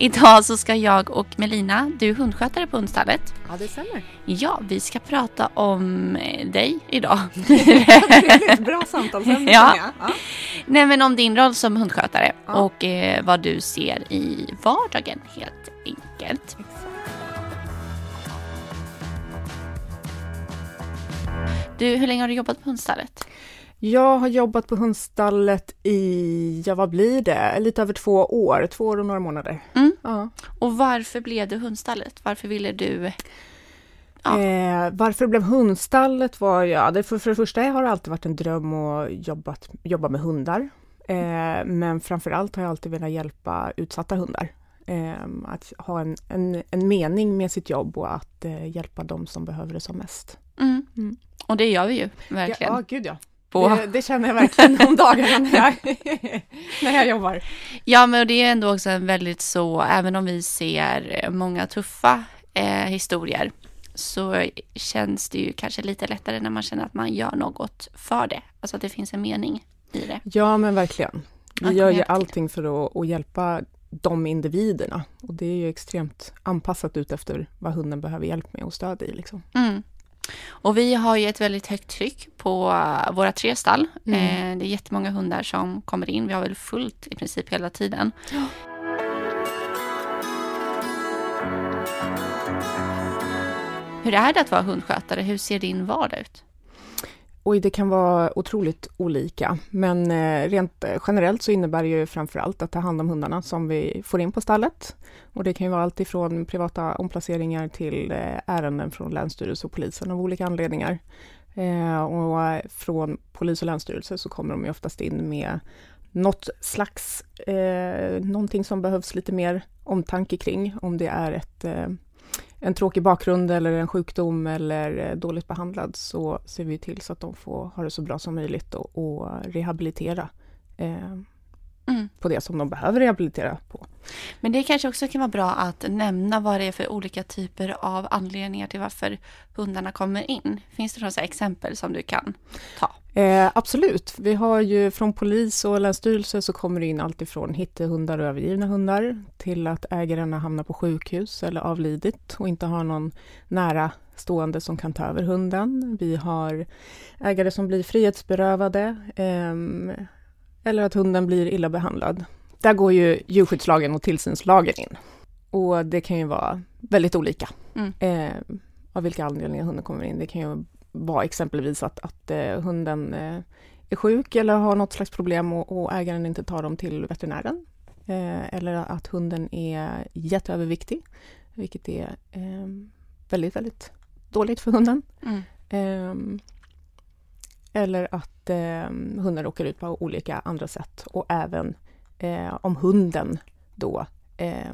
Idag så ska jag och Melina, du är hundskötare på hundstallet. Ja, det stämmer. Ja, vi ska prata om eh, dig idag. Trevligt, bra samtalsämne. Ja. Ja. Nej men om din roll som hundskötare Ja. och eh, vad du ser i vardagen helt enkelt. Du, hur länge har du jobbat på hundstallet? Jag har jobbat på hundstallet i, ja vad blir det, lite över två år, två år och några månader. Mm. Ja. Och varför blev du hundstallet? Varför ville du? Ja. Eh, varför det blev hundstallet var ja, det för, för det första har det alltid varit en dröm att jobbat, jobba med hundar. Eh, men framför allt har jag alltid velat hjälpa utsatta hundar. Eh, att ha en, en, en mening med sitt jobb och att eh, hjälpa dem som behöver det som mest. Mm. Mm. Och det gör vi ju verkligen. Ja, gud ja. På. Det, det känner jag verkligen om dagarna när jag, när jag jobbar. Ja, men det är ändå också en väldigt så, även om vi ser många tuffa eh, historier, så känns det ju kanske lite lättare när man känner att man gör något för det. Alltså att det finns en mening i det. Ja, men verkligen. Vi gör ju allting för att, att hjälpa de individerna. Och det är ju extremt anpassat ut efter vad hunden behöver hjälp med och stöd i. Liksom. Mm. Och vi har ju ett väldigt högt tryck på eh, våra tre stall. Mm. Eh, det är jättemånga hundar som kommer in. Vi har väl fullt i princip hela tiden. Hur är det att vara hundskötare? Hur ser din vardag ut? Oj, det kan vara otroligt olika. Men eh, rent eh, generellt så innebär det ju framför allt att ta hand om hundarna som vi får in på stallet. Och det kan ju vara allt ifrån privata omplaceringar till eh, ärenden från Länsstyrelse och polisen av olika anledningar. Och från polis och länsstyrelse så kommer de ju oftast in med något slags, eh, någonting som behövs lite mer omtanke kring. Om det är ett, eh, en tråkig bakgrund eller en sjukdom eller eh, dåligt behandlad så ser vi till så att de får ha det så bra som möjligt och, och rehabilitera eh, Mm. på det som de behöver rehabilitera på. Men det kanske också kan vara bra att nämna vad det är för olika typer av anledningar till varför hundarna kommer in. Finns det några exempel som du kan ta? Eh, absolut. Vi har ju från polis och länsstyrelse så kommer det in allt ifrån hittehundar och övergivna hundar till att ägarna hamnar på sjukhus eller avlidit och inte har någon nära stående som kan ta över hunden. Vi har ägare som blir frihetsberövade ehm, eller att hunden blir illa behandlad. Där går ju djurskyddslagen och tillsynslagen in. Och det kan ju vara väldigt olika Mm. eh, av vilka anledningar hunden kommer in. Det kan ju vara exempelvis att, att eh, hunden eh, är sjuk eller har något slags problem och, och ägaren inte tar dem till veterinären. Eh, eller att hunden är jätteöverviktig, vilket är eh, väldigt, väldigt dåligt för hunden. Mm. Eller att eh, hunden råkar ut på olika andra sätt och även eh, om hunden då eh,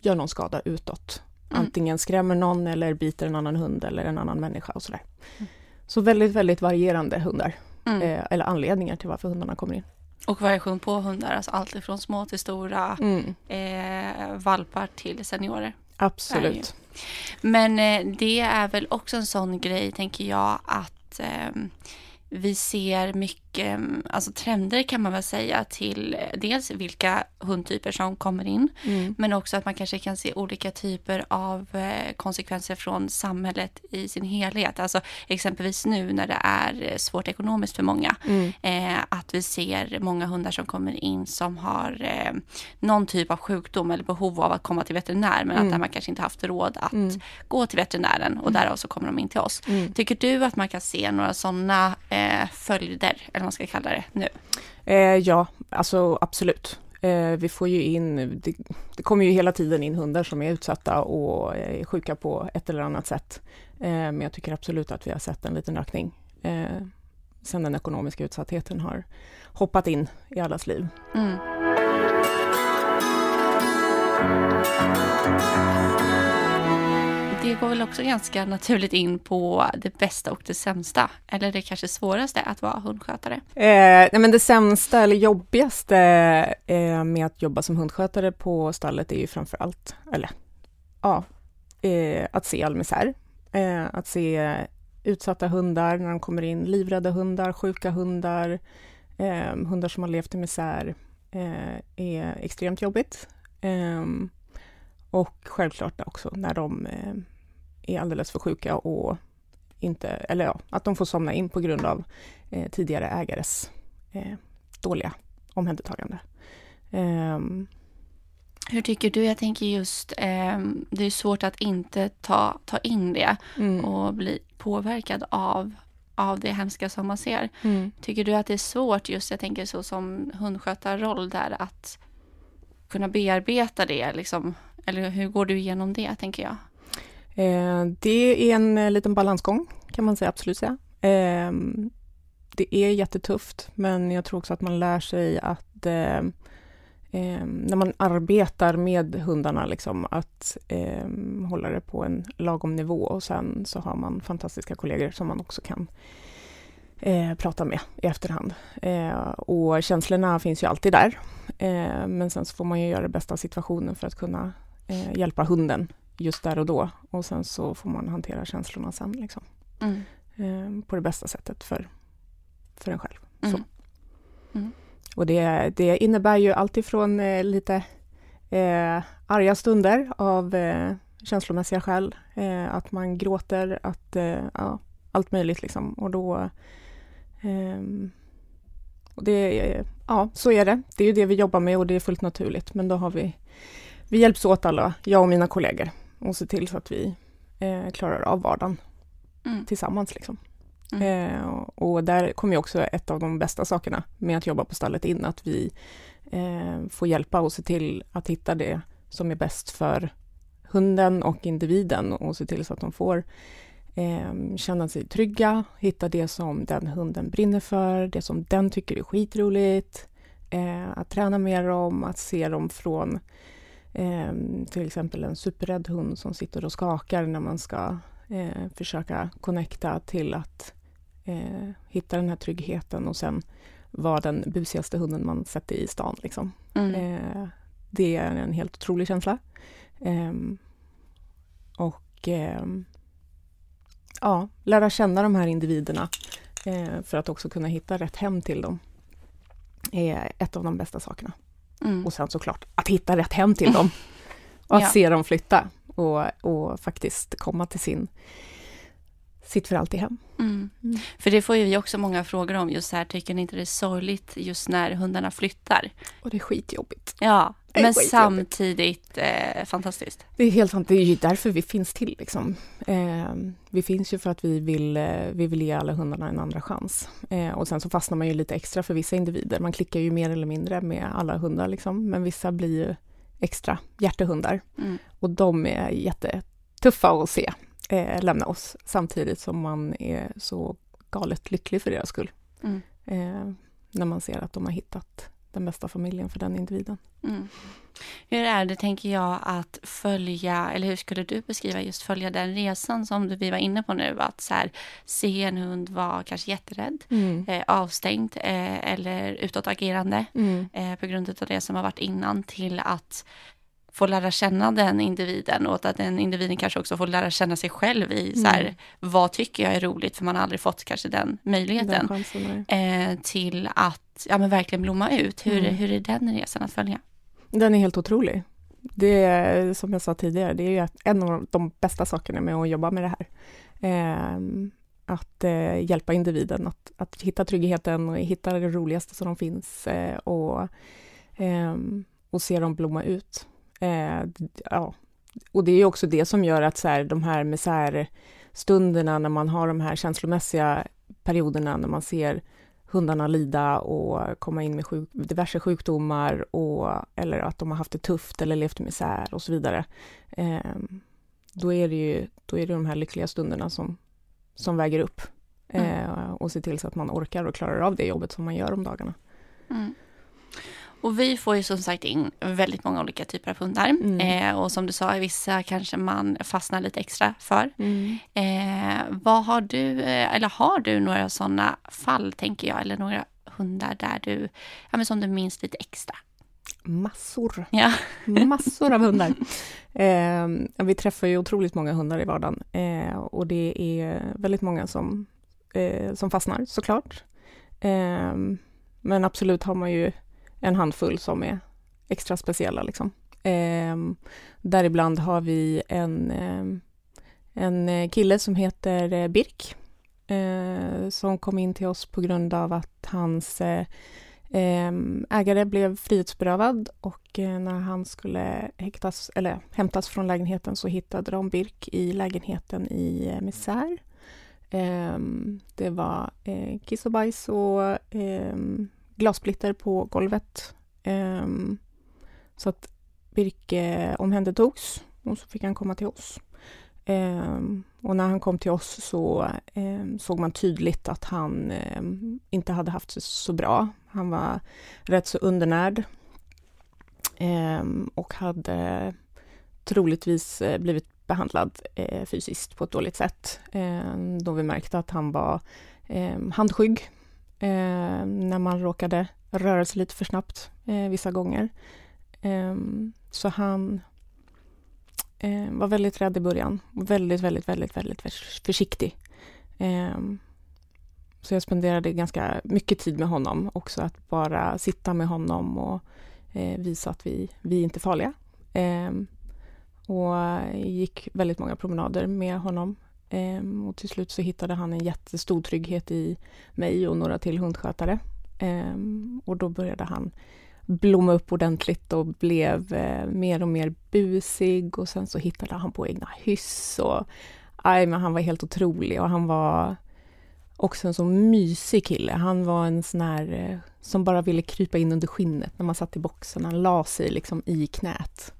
gör någon skada utåt. Mm. Antingen skrämmer någon eller biter en annan hund eller en annan människa och sådär. Mm. Så väldigt, väldigt varierande hundar, Mm. eh, eller anledningar till varför hundarna kommer in. Och variation på hundar, alltså allt ifrån små till stora, Mm, eh, valpar till seniorer. absolut. Men eh, det är väl också en sån grej, tänker jag, att ehm, vi ser mycket, alltså trender kan man väl säga till eh, dels vilka hundtyper som kommer in, Mm. men också att man kanske kan se olika typer av eh, konsekvenser från samhället i sin helhet. Alltså exempelvis nu när det är eh, svårt ekonomiskt för många, Mm. eh, att vi ser många hundar som kommer in som har eh, någon typ av sjukdom eller behov av att komma till veterinär, men Mm. att där man kanske inte haft råd att Mm. gå till veterinären och därav så kommer de in till oss. Mm. Tycker du att man kan se några sådana eh, följder, eller vad man ska kalla det nu? Eh, ja, alltså absolut. Eh, vi får ju in, det, det kommer ju hela tiden in hundar som är utsatta och eh, är sjuka på ett eller annat sätt. Eh, men jag tycker absolut att vi har sett en liten ökning eh, sen den ekonomiska utsattheten har hoppat in i allas liv. Mm. Det går väl också ganska naturligt in på det bästa och det sämsta, eller det kanske svåraste att vara hundskötare. Eh, nej men det sämsta eller jobbigaste eh, med att jobba som hundskötare på stallet är ju framför allt, eller ja, eh, att se all misär. Eh, att se utsatta hundar när de kommer in, livrädda hundar, sjuka hundar, eh, hundar som har levt i misär eh, är extremt jobbigt. Eh, och självklart också när de eh, är alldeles för sjuka och inte, eller ja, att de får somna in på grund av eh, tidigare ägares eh, dåliga omhändertagande. Um, Hur tycker du? Jag tänker just, eh, det är svårt att inte ta, ta in det mm. och bli påverkad av, av det hemska som man ser. Mm. Tycker du att det är svårt, just jag tänker så som hundskötarroll där, att kunna bearbeta det? Liksom? Eller hur går du igenom det, tänker jag? Eh, det är en eh, liten balansgång, kan man säga, absolut säga. Eh, det är jättetufft, men jag tror också att man lär sig att eh, eh, när man arbetar med hundarna, liksom, att eh, hålla det på en lagom nivå och sen så har man fantastiska kollegor som man också kan eh, prata med i efterhand. Eh, och känslorna finns ju alltid där. Eh, men sen så får man ju göra det bästa av situationen för att kunna eh, hjälpa hunden just där och då. Och sen så får man hantera känslorna sen. Liksom. Mm. på det bästa sättet för, för en själv. Mm. Mm. Och det, det innebär ju alltifrån eh, lite eh, arga stunder av eh, känslomässiga skäl, eh, att man gråter, att eh, ja, allt möjligt liksom. Och då ehm, och det, ja, så är det. Det är ju det vi jobbar med och det är fullt naturligt. Men då har vi, vi hjälps åt alla, jag och mina kollegor, och ser till så att vi eh, klarar av vardagen mm. tillsammans. Liksom. Mm. Eh, och där kommer också ett av de bästa sakerna med att jobba på stallet in, att vi eh, får hjälpa och se till att hitta det som är bäst för hunden och individen och se till så att de får eh, känna sig trygga, hitta det som den hunden brinner för, det som den tycker är skitroligt, eh, att träna med dem, att se dem från eh, till exempel en superrädd hund som sitter och skakar när man ska eh, försöka connecta till att eh, hitta den här tryggheten och sen vara den busigaste hunden man sett i stan. Liksom. Mm. Eh, det är en helt otrolig känsla. Ehm, och ehm, ja, lära känna de här individerna eh, för att också kunna hitta rätt hem till dem är ett av de bästa sakerna. Mm. Och sen såklart att hitta rätt hem till dem och att ja. se dem flytta och, och faktiskt komma till sin sitt för alltid hem. Mm. Mm. För det får ju vi också många frågor om just här, tycker ni inte det är sorgligt just när hundarna flyttar? Och det är skitjobbigt. Ja, men samtidigt eh, fantastiskt. Det är helt sant, det är ju därför vi finns till liksom. Eh, vi finns ju för att vi vill, eh, vi vill ge alla hundarna en andra chans. Eh, och sen så fastnar man ju lite extra för vissa individer. Man klickar ju mer eller mindre med alla hundar liksom, men vissa blir ju extra hjärtehundar. Mm. Och de är jättetuffa att se eh, lämna oss samtidigt som man är så galet lycklig för deras skull. Mm. Eh, när man ser att de har hittat den bästa familjen för den individen. Mm. Hur är det, tänker jag, att följa, eller hur skulle du beskriva just följa den resan som vi var inne på nu, att så här, se en hund vara kanske jätterädd, mm. eh, avstängd eh, eller utåtagerande mm. eh, på grund av det som har varit innan till att får lära känna den individen och att den individen kanske också får lära känna sig själv i mm. så här, mm. vad tycker jag är roligt för man har aldrig fått kanske den möjligheten den chansen, eh, till att ja, men verkligen blomma ut. Hur, mm. hur är den resan att följa? Den är helt otrolig. Det är som jag sa tidigare, det är en av de bästa sakerna med att jobba med det här. Eh, att eh, hjälpa individen att, att hitta tryggheten och hitta det roligaste som de finns eh, och, ehm, och se dem blomma ut. Eh, ja. Och det är också det som gör att så här, de här misärstunderna när man har de här känslomässiga perioderna när man ser hundarna lida och komma in med sjuk diverse sjukdomar och, eller att de har haft det tufft eller levt i misär och så vidare. Eh, då är det ju då är det de här lyckliga stunderna som, som väger upp mm. eh, och ser till så att man orkar och klarar av det jobbet som man gör om dagarna. Mm. Och vi får ju som sagt in väldigt många olika typer av hundar. Mm. Eh, och som du sa, vissa kanske man fastnar lite extra för. Mm. Eh, vad har du, eh, eller har du några sådana fall, tänker jag, eller några hundar där du, ja men som du minns lite extra? Massor. Ja. Massor av hundar. Eh, vi träffar ju otroligt många hundar i vardagen eh, och det är väldigt många som, eh, som fastnar såklart. Eh, men absolut har man ju en handfull som är extra speciella. Liksom. Eh, däribland har vi en, ehm, eh, en kille som heter eh, Birk eh, som kom in till oss på grund av att hans eh, ehm, ägare blev frihetsberövad och eh, när han skulle häktas, eller hämtas från lägenheten så hittade de Birk i lägenheten i eh, misär. Ehm, det var eh, kiss och bajs och glassplitter på golvet. Ehm, så att Birke omhändertogs och så fick han komma till oss. Ehm, och när han kom till oss så ehm, såg man tydligt att han inte hade haft det så bra. Han var rätt så undernärd och hade troligtvis eh, blivit behandlad eh, fysiskt på ett dåligt sätt. Eh, då vi märkte att han var eh, handskygg eh, när man råkade röra sig lite för snabbt eh, vissa gånger. Eh, så han eh, var väldigt rädd i början. Väldigt, väldigt, väldigt, väldigt försiktig. Ehm, så jag spenderade ganska mycket tid med honom också, att bara sitta med honom och eh, visa att vi, vi är inte är farliga ehm, och gick väldigt många promenader med honom. Ehm, och till slut så hittade han en jättestor trygghet i mig och några till hundskötare. Ehm, och då började han blomma upp ordentligt och blev eh, mer och mer busig och sen så hittade han på egna hyss och aj, men han var helt otrolig och han var också en så mysig kille. Han var en sån här eh, som bara ville krypa in under skinnet när man satt i boxen. Han la sig liksom i knät.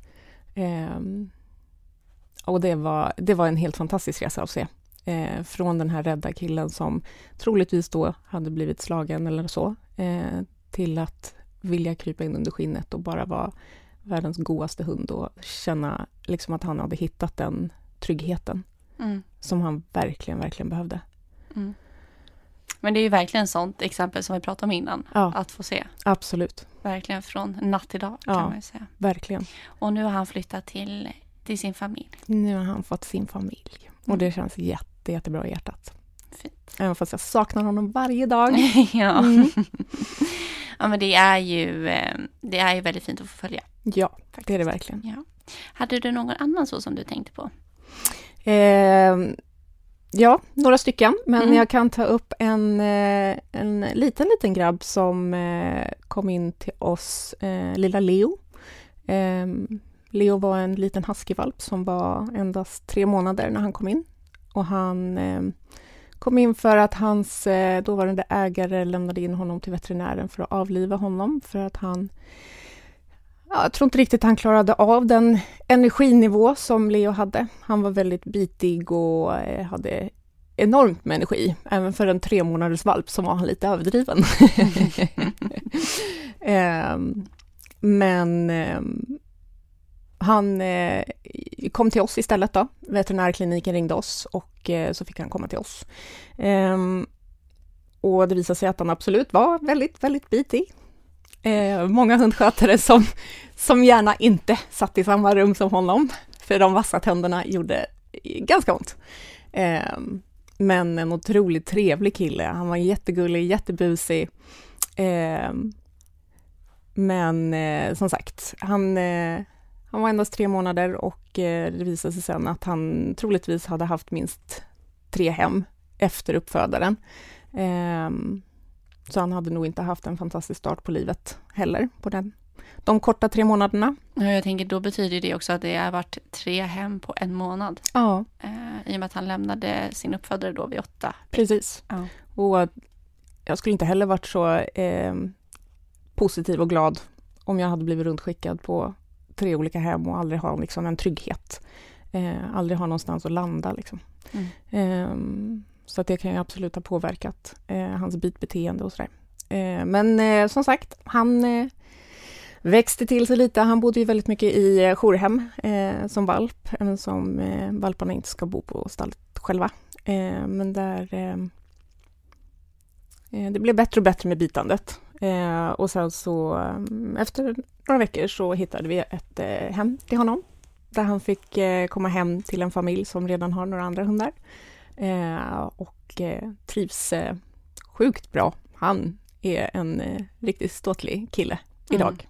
Eh, och det var, det var en helt fantastisk resa att se. Eh, från den här rädda killen som troligtvis då hade blivit slagen eller så, eh, till att vilja krypa in under skinnet och bara vara världens godaste hund och känna liksom att han hade hittat den tryggheten mm. som han verkligen, verkligen behövde. Mm. Men det är ju verkligen sånt exempel som vi pratade om innan, ja, att få se. Absolut. Verkligen från natt till dag kan ja, man säga. Verkligen. Och nu har han flyttat till till sin familj. Nu har han fått sin familj och det känns jätte, jättebra i hjärtat. Fint. Även fast jag saknar honom varje dag. ja. Mm. ja, men det är, ju, eh, det är ju väldigt fint att få följa. Ja, Faktiskt. det är det verkligen. Ja. Hade du någon annan så som du tänkte på? Eh, ja, några stycken, men mm. jag kan ta upp en, eh, en liten, liten grabb som eh, kom in till oss, lilla Leo. Ehm, Leo var en liten huskyvalp som var endast tre månader när han kom in. Och han eh, kom in för att hans eh, dåvarande ägare lämnade in honom till veterinären för att avliva honom för att han ja, jag tror inte riktigt han klarade av den energinivå som Leo hade. Han var väldigt bitig och eh, hade enormt med energi. Även för en tre månaders valp så var han lite överdriven. eh, men ehm, han eh, kom till oss istället då. Veterinärkliniken ringde oss och eh, så fick han komma till oss. Ehm, och det visade sig att han absolut var väldigt, väldigt bitig. Eh, många hundskötare som, som gärna inte satt i samma rum som honom, för de vassa tänderna gjorde ganska ont. Ehm, men en otroligt trevlig kille. Han var jättegullig, jättebusig. Ehm, men eh, som sagt, han, eh, han var endast tre månader och eh, det visade sig sen att han troligtvis hade haft minst tre hem efter uppfödaren. Ehm, så han hade nog inte haft en fantastisk start på livet heller på den, de korta tre månaderna. Jag tänker då betyder det också att det har varit tre hem på en månad. Ja. Eh, I och med att han lämnade sin uppfödare då vid åtta. Precis. Ja. Och jag skulle inte heller varit så eh, positiv och glad om jag hade blivit rundskickad på tre olika hem och aldrig ha liksom, en trygghet. Eh, aldrig ha någonstans att landa. Liksom. Mm. Eh, så att det kan ju absolut ha påverkat eh, hans bitbeteende och sådär. Eh, men eh, som sagt, han eh, växte till sig lite. Han bodde ju väldigt mycket i jourhem som valp, även som valparna inte ska bo på stallet själva. men där det blev bättre och bättre med bitandet. Eh, och sen så mm, efter några veckor så hittade vi ett eh, hem till honom där han fick eh, komma hem till en familj som redan har några andra hundar eh, och eh, trivs eh, sjukt bra. Han är en riktigt ståtlig kille idag. Mm.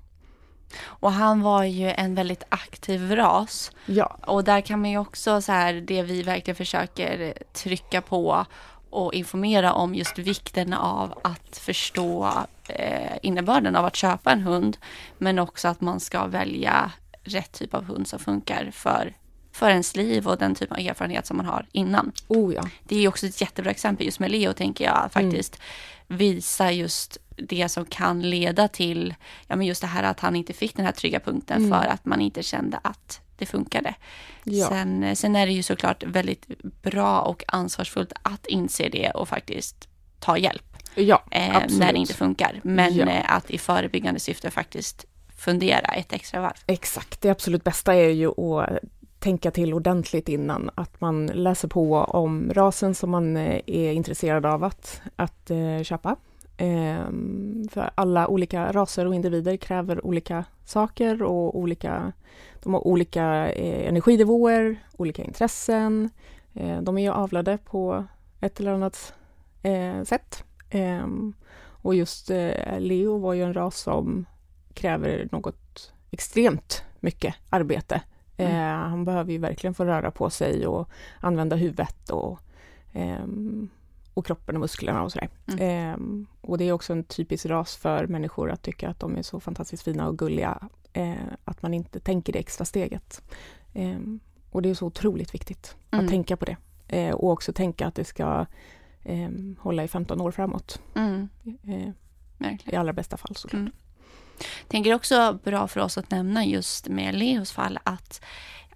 Och han var ju en väldigt aktiv ras. Ja, Och där kan man ju också så här, det vi verkligen försöker trycka på och informera om just vikten av att förstå eh, innebörden av att köpa en hund. Men också att man ska välja rätt typ av hund som funkar för, för ens liv och den typ av erfarenhet som man har innan. oh ja. Det är också ett jättebra exempel just med Leo tänker jag, att faktiskt visa just det som kan leda till, ja men just det här att han inte fick den här trygga punkten Mm. för att man inte kände att det funkade. Ja. Sen, sen är det ju såklart väldigt bra och ansvarsfullt att inse det och faktiskt ta hjälp Ja, eh, när det inte funkar. Men Ja. eh, att i förebyggande syfte faktiskt fundera ett extra varv. Exakt, det absolut bästa är ju att tänka till ordentligt innan, att man läser på om rasen som man eh, är intresserad av att, att eh, köpa. Ehm, för alla olika raser och individer kräver olika saker och olika, de har olika eh, energinivåer, olika intressen. Eh, de är ju avlade på ett eller annat eh, sätt. Ehm, och just eh, Leo var ju en ras som kräver något extremt mycket arbete. Mm. Han behöver ju verkligen få röra på sig och använda huvudet och, ehm, och kroppen och musklerna och sådär. Mm. Ehm, och det är också en typisk ras för människor att tycka att de är så fantastiskt fina och gulliga eh, att man inte tänker det extra steget. Ehm, och det är så otroligt viktigt Mm. att tänka på det. Eh, och också tänka att det ska ehm, hålla i 15 år framåt. Mm, Eh. I allra bästa fall såklart. Mm. Tänker också bra för oss att nämna just med Leos fall att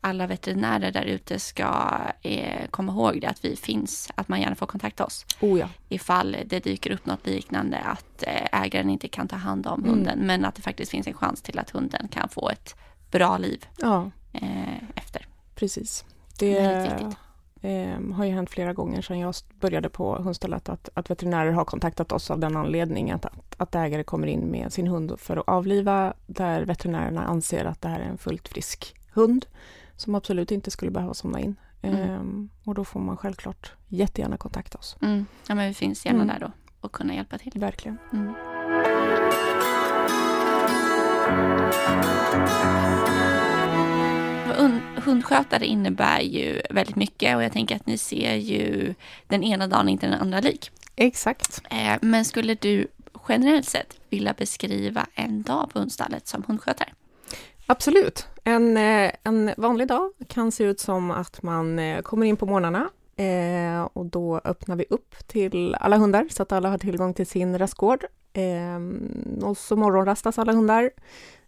alla veterinärer där ute ska eh, komma ihåg det att vi finns, att man gärna får kontakta oss Oh ja. ifall det dyker upp något liknande att eh, ägaren inte kan ta hand om Mm. hunden men att det faktiskt finns en chans till att hunden kan få ett bra liv ja, eh, efter. precis. Väldigt Det viktigt. eh, har ju hänt flera gånger sedan jag började på hundstället att, att veterinärer har kontaktat oss av den anledningen att, att, att ägare kommer in med sin hund för att avliva där veterinärerna anser att det här är en fullt frisk hund som absolut inte skulle behöva somna in. Mm. Ehm, och då får man självklart jättegärna kontakta oss. Mm. Ja men vi finns gärna Mm. där då och kunna hjälpa till. Verkligen. Mm. Un- Hundskötare innebär ju väldigt mycket och jag tänker att ni ser ju den ena dagen inte den andra lik. Exakt. Eh, men skulle du generellt sett vilja beskriva en dag på hundstallet som hundskötare? Absolut. En, eh, en vanlig dag kan se ut som att man eh, kommer in på morgnarna eh, och då öppnar vi upp till alla hundar så att alla har tillgång till sin rastgård. Eh, och så morgonrastas alla hundar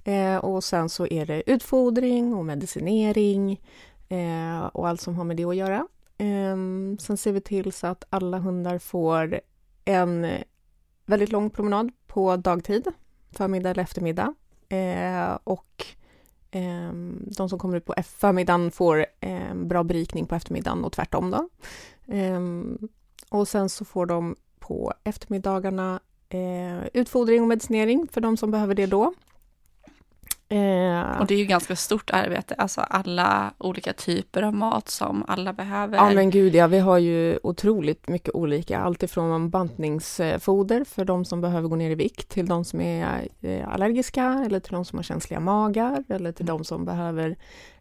eh, och sen så är det utfodring och medicinering eh, och allt som har med det att göra. Eh, sen ser vi till så att alla hundar får en väldigt lång promenad på dagtid, förmiddag eller eftermiddag. Eh, och Ehm, de som kommer ut på förmiddagen får ehm, bra berikning på eftermiddagen och tvärtom. Då. Ehm, och sen så får de på eftermiddagarna eh, utfodring och medicinering för de som behöver det då. Eh, Och det är ju ganska stort arbete, alltså alla olika typer av mat som alla behöver. Ja men gud ja, vi har ju otroligt mycket olika. Allt ifrån bantningsfoder för de som behöver gå ner i vikt till de som är eh, allergiska eller till de som har känsliga magar eller till de som behöver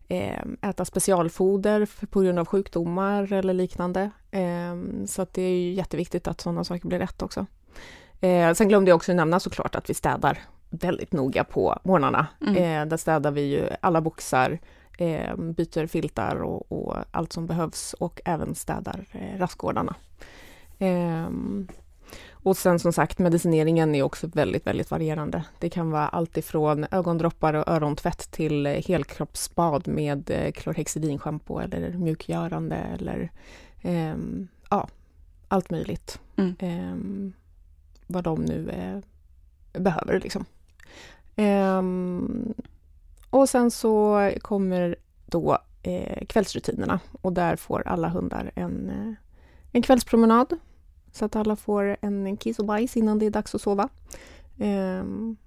eh, äta specialfoder på grund av sjukdomar eller liknande. Eh, Så det är ju jätteviktigt att sådana saker blir rätt också. Eh, Sen glömde jag också nämna såklart att vi städar väldigt noga på morgnarna. Mm. Eh, Där städar vi ju alla boxar, eh, byter filtar och, och allt som behövs och även städar eh, rastgårdarna. Ehm, och sen som sagt medicineringen är också väldigt, väldigt varierande. Det kan vara allt ifrån ögondroppar och örontvätt till eh, helkroppsbad med eh, klorhexidinschampo eller mjukgörande eller ehm, ja, allt möjligt. Mm. Ehm, vad de nu eh, behöver liksom. Ehm, och sen så kommer då eh, kvällsrutinerna och där får alla hundar en, eh, en kvällspromenad så att alla får en kiss och bajs innan det är dags att sova. Ehm,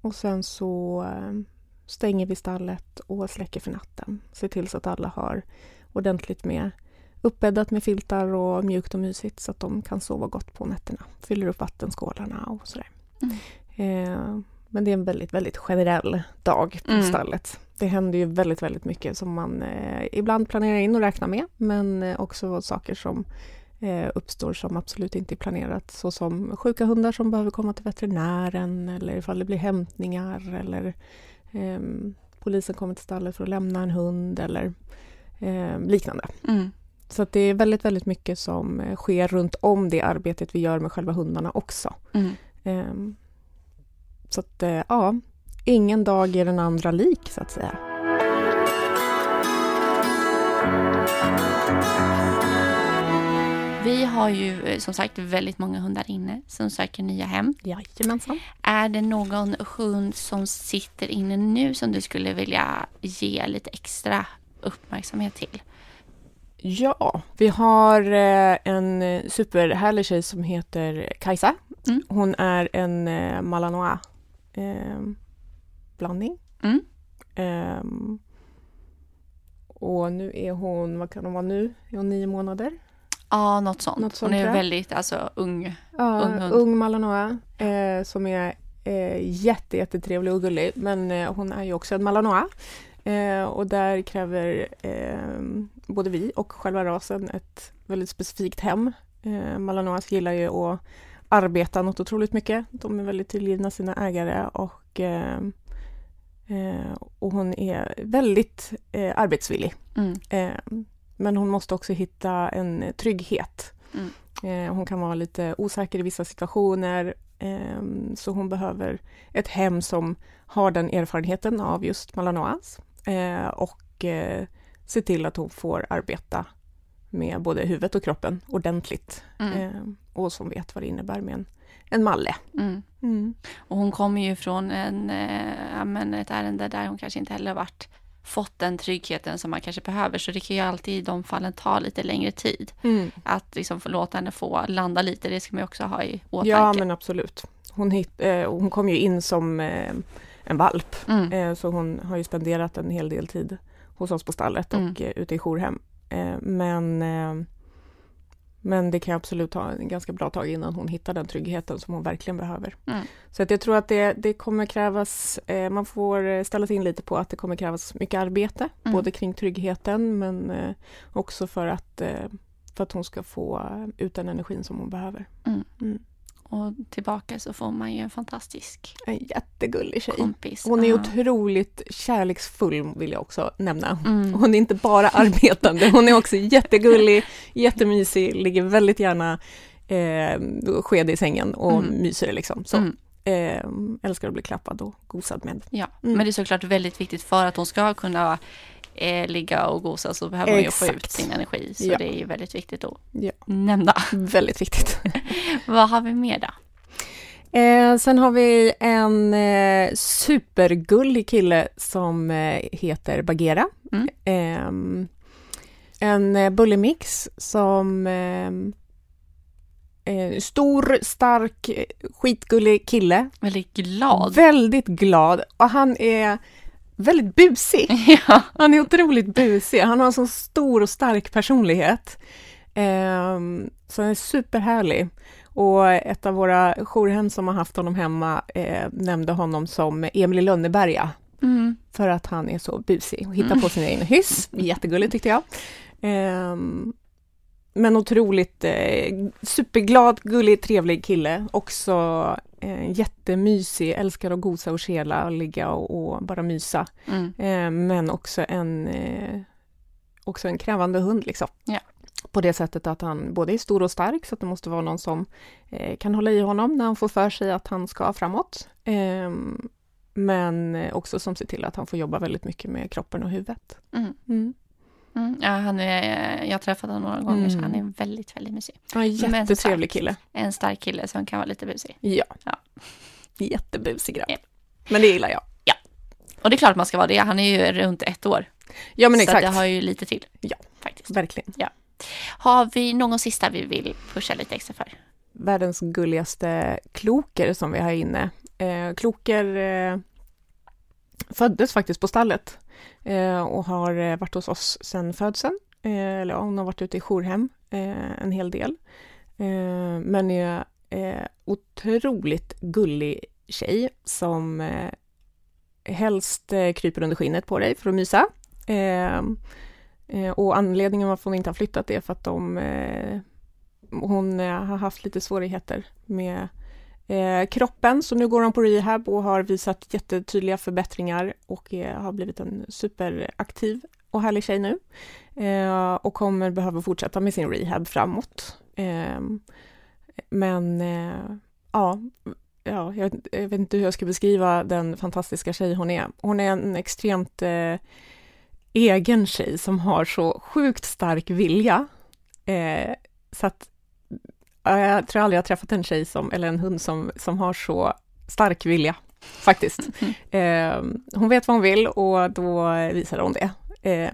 och sen så eh, stänger vi stallet och släcker för natten. Ser till så att alla har ordentligt med uppbäddat med filtar och mjukt och mysigt så att de kan sova gott på nätterna. Fyller upp vattenskålarna och sådär. Mm. Eh, men det är en väldigt, väldigt generell dag på Mm. stallet. Det händer ju väldigt, väldigt mycket som man eh, ibland planerar in och räknar med, men eh, också saker som eh, uppstår som absolut inte är planerat, såsom sjuka hundar som behöver komma till veterinären eller ifall det blir hämtningar eller ehm, polisen kommer till stallet för att lämna en hund eller eh, liknande. Mm. Så det är väldigt, väldigt mycket som eh, sker runt om det arbetet vi gör med själva hundarna också. Mm. Så att eh, ja, ingen dag är den andra lik så att säga. Vi har ju eh, som sagt väldigt många hundar inne som söker nya hem. Jajamensan. Är det någon hund som sitter inne nu som du skulle vilja ge lite extra uppmärksamhet till? Ja, vi har eh, en superhärlig tjej som heter Kajsa. Mm. Hon är en Malinois eh, blandning. Mm. Ehm, och nu är hon, vad kan hon vara nu? Är hon nio månader? Ja, något sånt. Något sånt, Hon är jag. väldigt alltså, ung. Ja, Ung hund. ung Malinois eh, som är eh, jätte, jättetrevlig och gullig. Men eh, hon är ju också en Malinois. Eh, och där kräver eh, både vi och själva rasen ett väldigt specifikt hem. Eh, Malinois gillar ju att arbeta något otroligt mycket. De är väldigt tillgivna sina ägare och, eh, eh, och hon är väldigt eh, arbetsvillig. Mm. Eh, men hon måste också hitta en trygghet. Mm. Eh, hon kan vara lite osäker i vissa situationer. Eh, så hon behöver ett hem som har den erfarenheten av just Malinois. Eh, och eh, se till att hon får arbeta med både huvudet och kroppen ordentligt. Mm. Och som vet vad det innebär med en, en malle. Mm. Mm. Och hon kommer ju från en, ja, men ett ärende där hon kanske inte heller varit fått den tryggheten som man kanske behöver. Så det kan ju alltid i de fallen ta lite längre tid. Mm. Att liksom låta henne få landa lite, det ska man också ha i åtanke. Ja, men absolut. Hon, hit, eh, hon kom ju in som eh, en valp. mm. Eh, Så hon har ju spenderat en hel del tid hos oss på stallet och Mm. ute i jourhem. Eh, Men, men det kan absolut ta en ganska bra tag innan hon hittar den tryggheten som hon verkligen behöver. Mm. Så att jag tror att det, det kommer krävas, eh, man får eh, ställa sig in lite på att det kommer krävas mycket arbete, Mm. både kring tryggheten men eh, också för att, eh, för att hon ska få ut den energin som hon behöver. Mm. Och tillbaka så får man ju en fantastisk En jättegullig tjej. kompis. Hon är Ja. otroligt kärleksfull vill jag också nämna. Mm. Hon är inte bara arbetande, hon är också jättegullig, jättemysig, ligger väldigt gärna eh, sked i sängen och Mm. myser liksom. Så, Mm. eh, älskar att bli klappad och gosad med. Ja, Mm. men det är såklart väldigt viktigt för att hon ska kunna eh, ligga och gosa så behöver hon ju få ut Exakt. sin energi. Så Ja. det är ju väldigt viktigt att Ja. nämna. Väldigt viktigt. Vad har vi mer då? Eh, sen har vi en eh, supergullig kille som eh, heter Bagheera. Mm. Ehm, en eh, bullemix som ehm, eh, stor, stark, eh, skitgullig kille. Väldigt glad. Väldigt glad och han är väldigt busig. ja. Han är otroligt busig. Han har en så stor och stark personlighet. Ehm, så han är superhärlig. Och ett av våra jourhem som har haft honom hemma eh, nämnde honom som Emil i Lönneberga Mm. för att han är så busig och hittar på sina egna hyss. Jättegulligt tyckte jag. Ehm, men otroligt eh, superglad, gullig, trevlig kille. Också eh, jättemysig, älskar att gosa och kela och ligga och, och bara mysa. Mm. Eh, men också en, eh, också en krävande hund liksom. Ja. På det sättet att han både är stor och stark så att det måste vara någon som eh, kan hålla i honom när han får för sig att han ska framåt. Eh, men också som ser till att han får jobba väldigt mycket med kroppen och huvudet. Mm. Mm. Mm. Ja, han är, jag har träffat honom några gånger så Mm. han är väldigt, väldigt mysig. Ja, jättetrevlig kille. En stark kille som kan vara lite busig. Ja. Ja. Jättebusig grabb. Ja. Men det gillar jag. Och det är klart man ska vara det. Han är ju runt ett år. Ja men så exakt. det har ju lite till. Ja. Faktiskt. Verkligen. Har vi någon sista vi vill pusha lite extra för? världens gulligaste kloker som vi har inne. Eh, kloker eh, föddes faktiskt på stallet Eh, och har eh, varit hos oss sedan födseln. Eh, eller hon har varit ute i jourhem eh, en hel del. Eh, men är eh, otroligt gullig tjej som eh, helst eh, kryper under skinnet på dig för att mysa. Eh, eh och anledningen varför hon inte har flyttat är för att de, eh, hon har haft lite svårigheter med Eh, kroppen, så nu går hon på rehab och har visat jättetydliga förbättringar och eh, har blivit en superaktiv och härlig tjej nu. Eh, och kommer behöva fortsätta med sin rehab framåt. Ehm, men ja, ja, jag, jag, vet inte hur jag ska beskriva den fantastiska tjej hon är. Hon är en extremt eh, egen tjej som har så sjukt stark vilja. Eh, så att jag tror aldrig jag träffat en tjej som, eller en hund som, som har så stark vilja, faktiskt. Eh, hon vet vad hon vill och då visar hon det. Eh,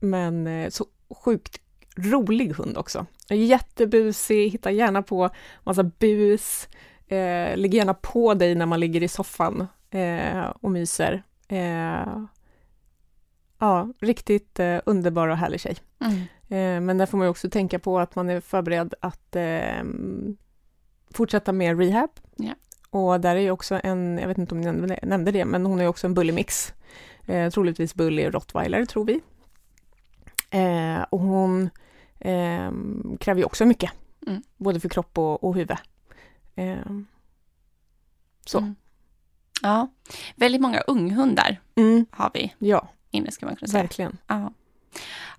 men så sjukt rolig hund också. Jättebusig, hittar gärna på massa bus, eh, ligger gärna på dig när man ligger i soffan eh, och myser. Eh, ja, riktigt eh, underbar och härlig tjej. Mm. Eh, men där får man ju också tänka på att man är förberedd att eh, fortsätta med rehab. Yeah. Och där är ju också en, jag vet inte om ni nämnde det, men hon är också en bully-mix. Eh, troligtvis bully rottweiler, tror vi. Eh, och hon eh, kräver ju också mycket, mm. både för kropp och, och huvud. Eh, så. Mm. Ja, väldigt många unghundar mm. har vi ja. Inne, ska man kunna säga. Verkligen. Ja.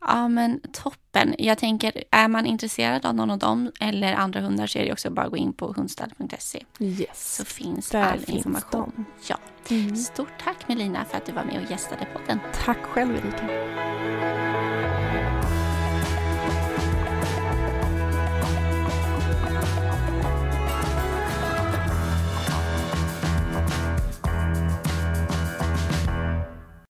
Ja, men toppen. Jag tänker, är man intresserad av någon av dem eller andra hundar så är det också bara att gå in på hundstall.se. Yes. Så finns Där all finns information. De. Ja. Mm. Stort tack Melina för att du var med och gästade podden. Tack själv Erika.